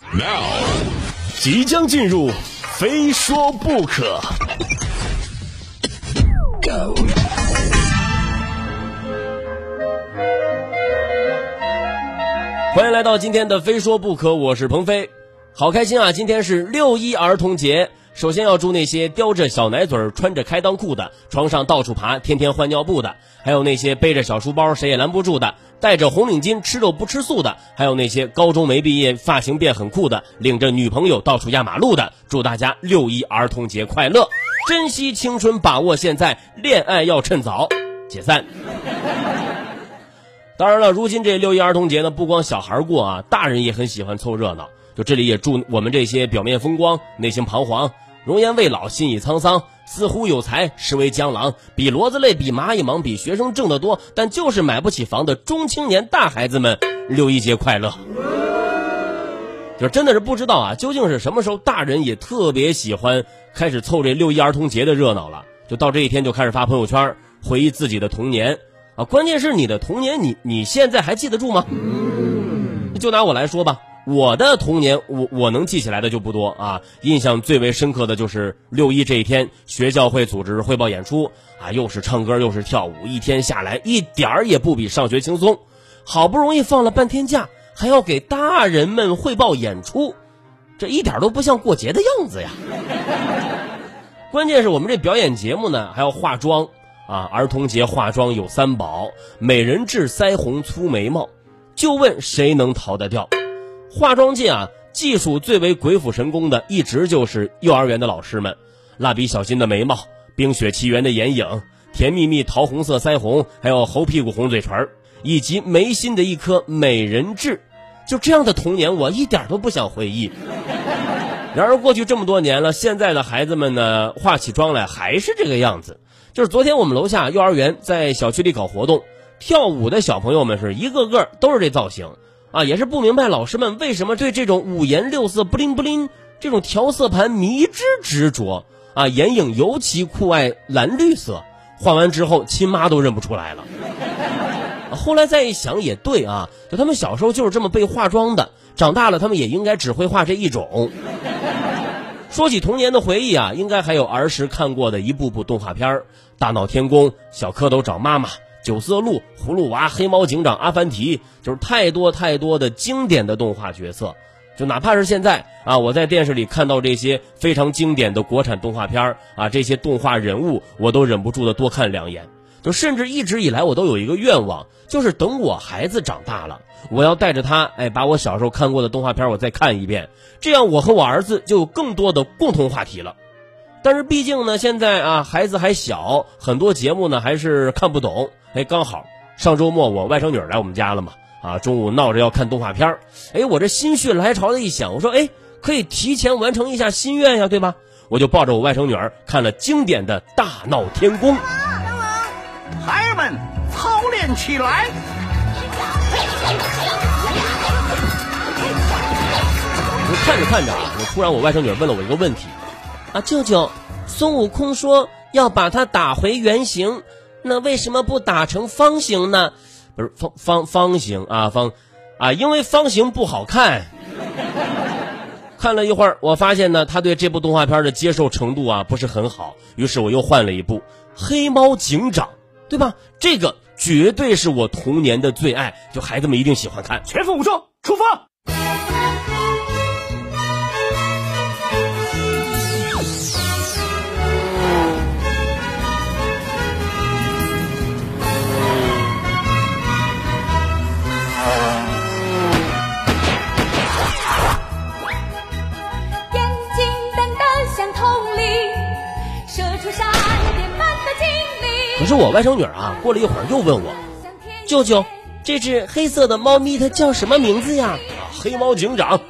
Now，即将进入，非说不可。Go。欢迎来到今天的《非说不可》，我是鹏飞，好开心啊！今天是六一儿童节。首先要祝那些叼着小奶嘴、穿着开裆裤的，床上到处爬、天天换尿布的，还有那些背着小书包谁也拦不住的，戴着红领巾吃肉不吃素的，还有那些高中没毕业发型变很酷的，领着女朋友到处压马路的，祝大家六一儿童节快乐！珍惜青春，把握现在，恋爱要趁早。解散。当然了，如今这六一儿童节呢，不光小孩过啊，大人也很喜欢凑热闹。就这里也祝我们这些表面风光、内心彷徨。容颜未老，心已沧桑，似乎有才，实为江郎。比骡子累，比蚂蚁忙，比学生挣得多，但就是买不起房的中青年大孩子们，六一节快乐！就真的是不知道啊，究竟是什么时候，大人也特别喜欢开始凑这六一儿童节的热闹了。就到这一天就开始发朋友圈，回忆自己的童年啊。关键是你的童年，你你现在还记得住吗？就拿我来说吧。我的童年，我我能记起来的就不多啊。印象最为深刻的就是六一这一天，学校会组织汇报演出啊，又是唱歌又是跳舞，一天下来一点儿也不比上学轻松。好不容易放了半天假，还要给大人们汇报演出，这一点都不像过节的样子呀。关键是我们这表演节目呢，还要化妆啊。儿童节化妆有三宝：美人痣、腮红、粗眉毛。就问谁能逃得掉？化妆界啊，技术最为鬼斧神工的，一直就是幼儿园的老师们。蜡笔小新的眉毛，冰雪奇缘的眼影，甜蜜蜜桃红色腮红，还有猴屁股红嘴唇，以及眉心的一颗美人痣。就这样的童年，我一点都不想回忆。然而过去这么多年了，现在的孩子们呢，化起妆来还是这个样子。就是昨天我们楼下幼儿园在小区里搞活动，跳舞的小朋友们是一个个都是这造型。啊，也是不明白老师们为什么对这种五颜六色、不灵不灵这种调色盘迷之执着啊！眼影尤其酷爱蓝绿色，画完之后亲妈都认不出来了。后来再一想也对啊，就他们小时候就是这么被化妆的，长大了他们也应该只会画这一种。说起童年的回忆啊，应该还有儿时看过的一部部动画片，《大闹天宫》《小蝌蚪找妈妈》。九色鹿、葫芦娃、黑猫警长、阿凡提，就是太多太多的经典的动画角色。就哪怕是现在啊，我在电视里看到这些非常经典的国产动画片啊，这些动画人物，我都忍不住的多看两眼。就甚至一直以来，我都有一个愿望，就是等我孩子长大了，我要带着他，哎，把我小时候看过的动画片我再看一遍，这样我和我儿子就有更多的共同话题了。但是毕竟呢，现在啊，孩子还小，很多节目呢还是看不懂。哎，刚好上周末我外甥女来我们家了嘛，啊，中午闹着要看动画片哎，我这心血来潮的一想，我说，哎，可以提前完成一下心愿呀，对吧？我就抱着我外甥女儿看了经典的大闹天宫。孩儿们操练起来！看着看着啊，我突然我外甥女问了我一个问题，啊，舅舅，孙悟空说要把他打回原形。那为什么不打成方形呢？不是方方方形啊方，啊，因为方形不好看。看了一会儿，我发现呢，他对这部动画片的接受程度啊不是很好，于是我又换了一部《黑猫警长》，对吧？这个绝对是我童年的最爱，就孩子们一定喜欢看。全副武装，出发！是我外甥女啊，过了一会儿又问我：“舅舅，这只黑色的猫咪它叫什么名字呀？”啊，黑猫警长，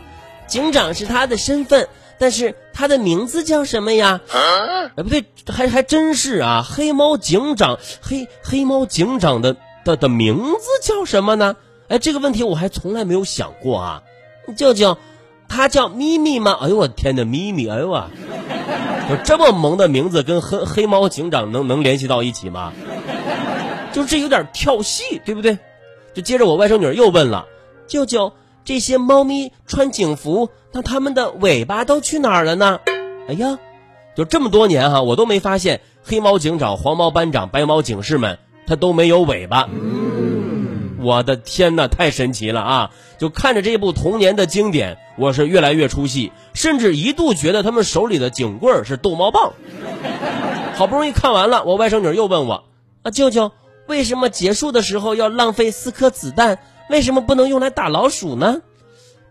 警长是它的身份，但是它的名字叫什么呀？哎，不对，还还真是啊，黑猫警长，黑黑猫警长的的的名字叫什么呢？哎，这个问题我还从来没有想过啊，舅舅，它叫咪咪吗？哎呦我的天哪，咪咪，哎呦我。就这么萌的名字跟黑黑猫警长能能联系到一起吗？就这有点跳戏，对不对？就接着我外甥女又问了：“舅舅，这些猫咪穿警服，那它们的尾巴都去哪儿了呢？哎呀，就这么多年哈，我都没发现黑猫警长、黄猫班长、白猫警士们，它都没有尾巴。我的天哪，太神奇了啊！就看着这部童年的经典，我是越来越出戏，甚至一度觉得他们手里的警棍是逗猫棒。好不容易看完了，我外甥女又问我：“啊，舅舅，为什么结束的时候要浪费四颗子弹？为什么不能用来打老鼠呢？”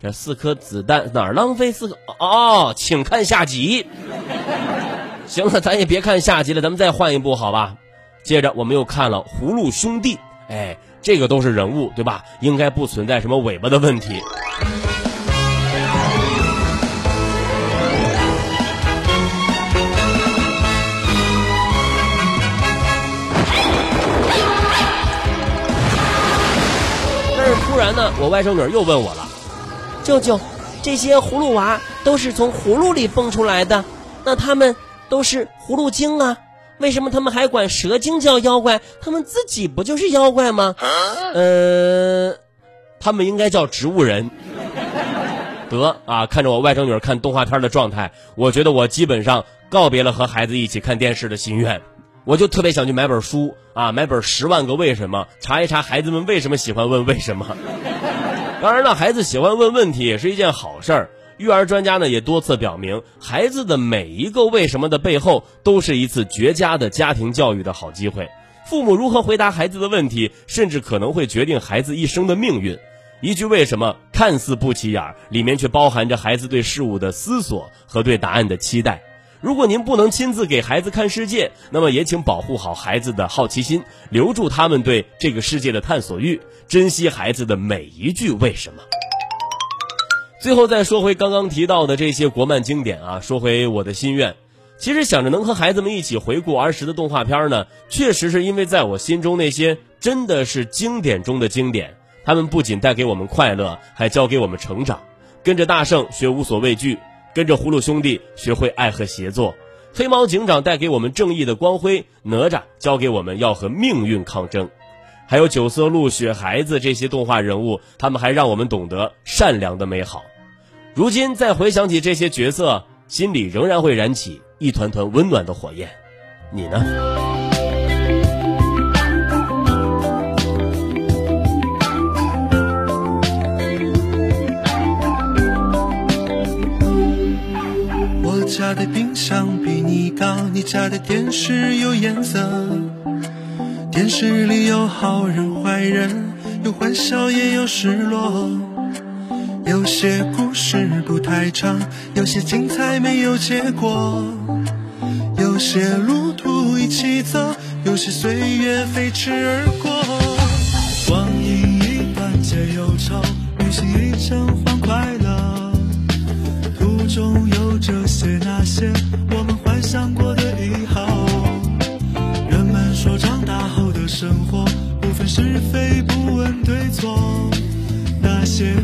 这四颗子弹哪儿浪费四颗？哦，请看下集。行了，咱也别看下集了，咱们再换一部好吧？接着我们又看了《葫芦兄弟》，哎。这个都是人物，对吧？应该不存在什么尾巴的问题。但是突然呢，我外甥女又问我了：“舅舅，这些葫芦娃都是从葫芦里蹦出来的，那他们都是葫芦精啊？”为什么他们还管蛇精叫妖怪？他们自己不就是妖怪吗？呃，他们应该叫植物人。得啊，看着我外甥女看动画片的状态，我觉得我基本上告别了和孩子一起看电视的心愿。我就特别想去买本书啊，买本《十万个为什么》，查一查孩子们为什么喜欢问为什么。当然了，孩子喜欢问问题也是一件好事儿。育儿专家呢也多次表明，孩子的每一个为什么的背后，都是一次绝佳的家庭教育的好机会。父母如何回答孩子的问题，甚至可能会决定孩子一生的命运。一句为什么看似不起眼，里面却包含着孩子对事物的思索和对答案的期待。如果您不能亲自给孩子看世界，那么也请保护好孩子的好奇心，留住他们对这个世界的探索欲，珍惜孩子的每一句为什么。最后再说回刚刚提到的这些国漫经典啊，说回我的心愿，其实想着能和孩子们一起回顾儿时的动画片呢，确实是因为在我心中那些真的是经典中的经典，他们不仅带给我们快乐，还教给我们成长。跟着大圣学无所畏惧，跟着葫芦兄弟学会爱和协作，黑猫警长带给我们正义的光辉，哪吒教给我们要和命运抗争。还有九色鹿、雪孩子这些动画人物，他们还让我们懂得善良的美好。如今再回想起这些角色，心里仍然会燃起一团团温暖的火焰。你呢？我家的冰箱比你高，你家的电视有颜色。电视里有好人坏人，有欢笑也有失落。有些故事不太长，有些精彩没有结果，有些路途一起走，有些岁月飞驰而过。光阴一段皆忧愁，旅行一程换快乐，途中有这些那些我们幻想过的以后。人们说长大后的生活不分是非，不问对错，那些。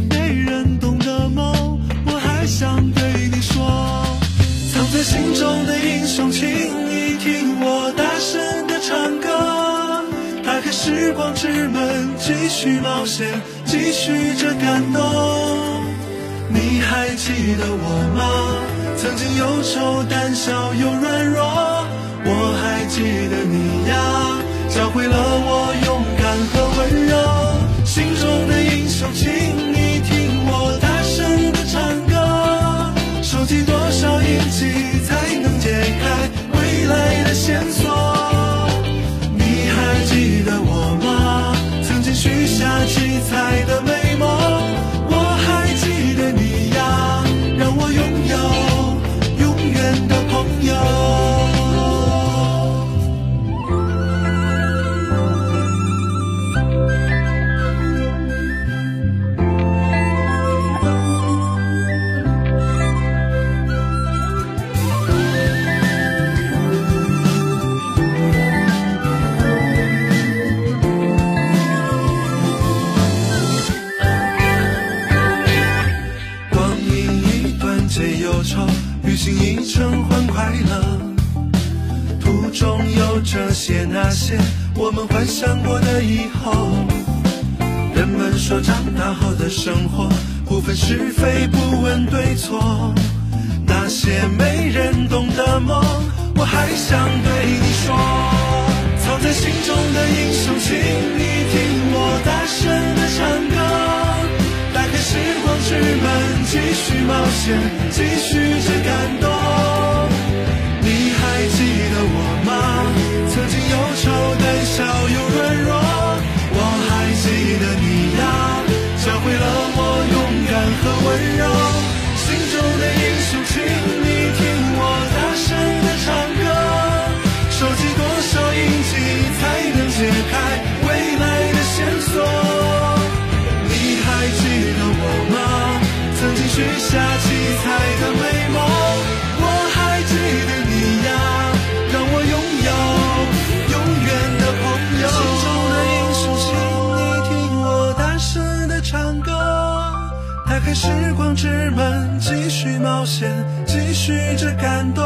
心中的英雄，请你听我大声的唱歌，打开时光之门，继续冒险，继续着感动。你还记得我吗？曾经忧愁、胆小又软弱，我还记得你呀，教会了我勇敢和忧愁，旅行一程换快乐。途中有这些那些我们幻想过的以后，人们说长大后的生活不分是非，不问对错。那些没人懂的梦，我还想对你说。藏在心中的英雄，请继续冒险，继续着感动。你还记得我吗？曾经忧愁、胆小又软弱，我还记得你呀，教会了我勇敢和温柔。下七彩的美梦，我还记得你呀，让我拥有永远的朋友。心中的英雄，请你听我大声的唱歌，打开时光之门，继续冒险，继续着感动。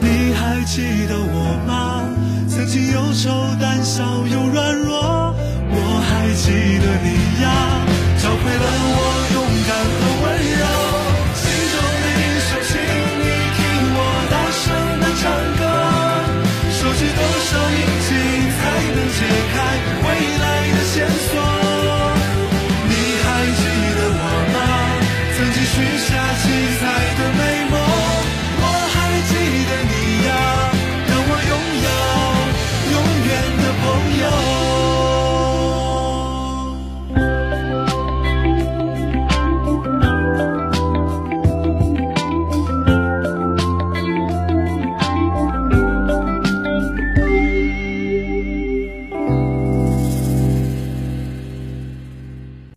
你还记得我吗？曾经忧愁、胆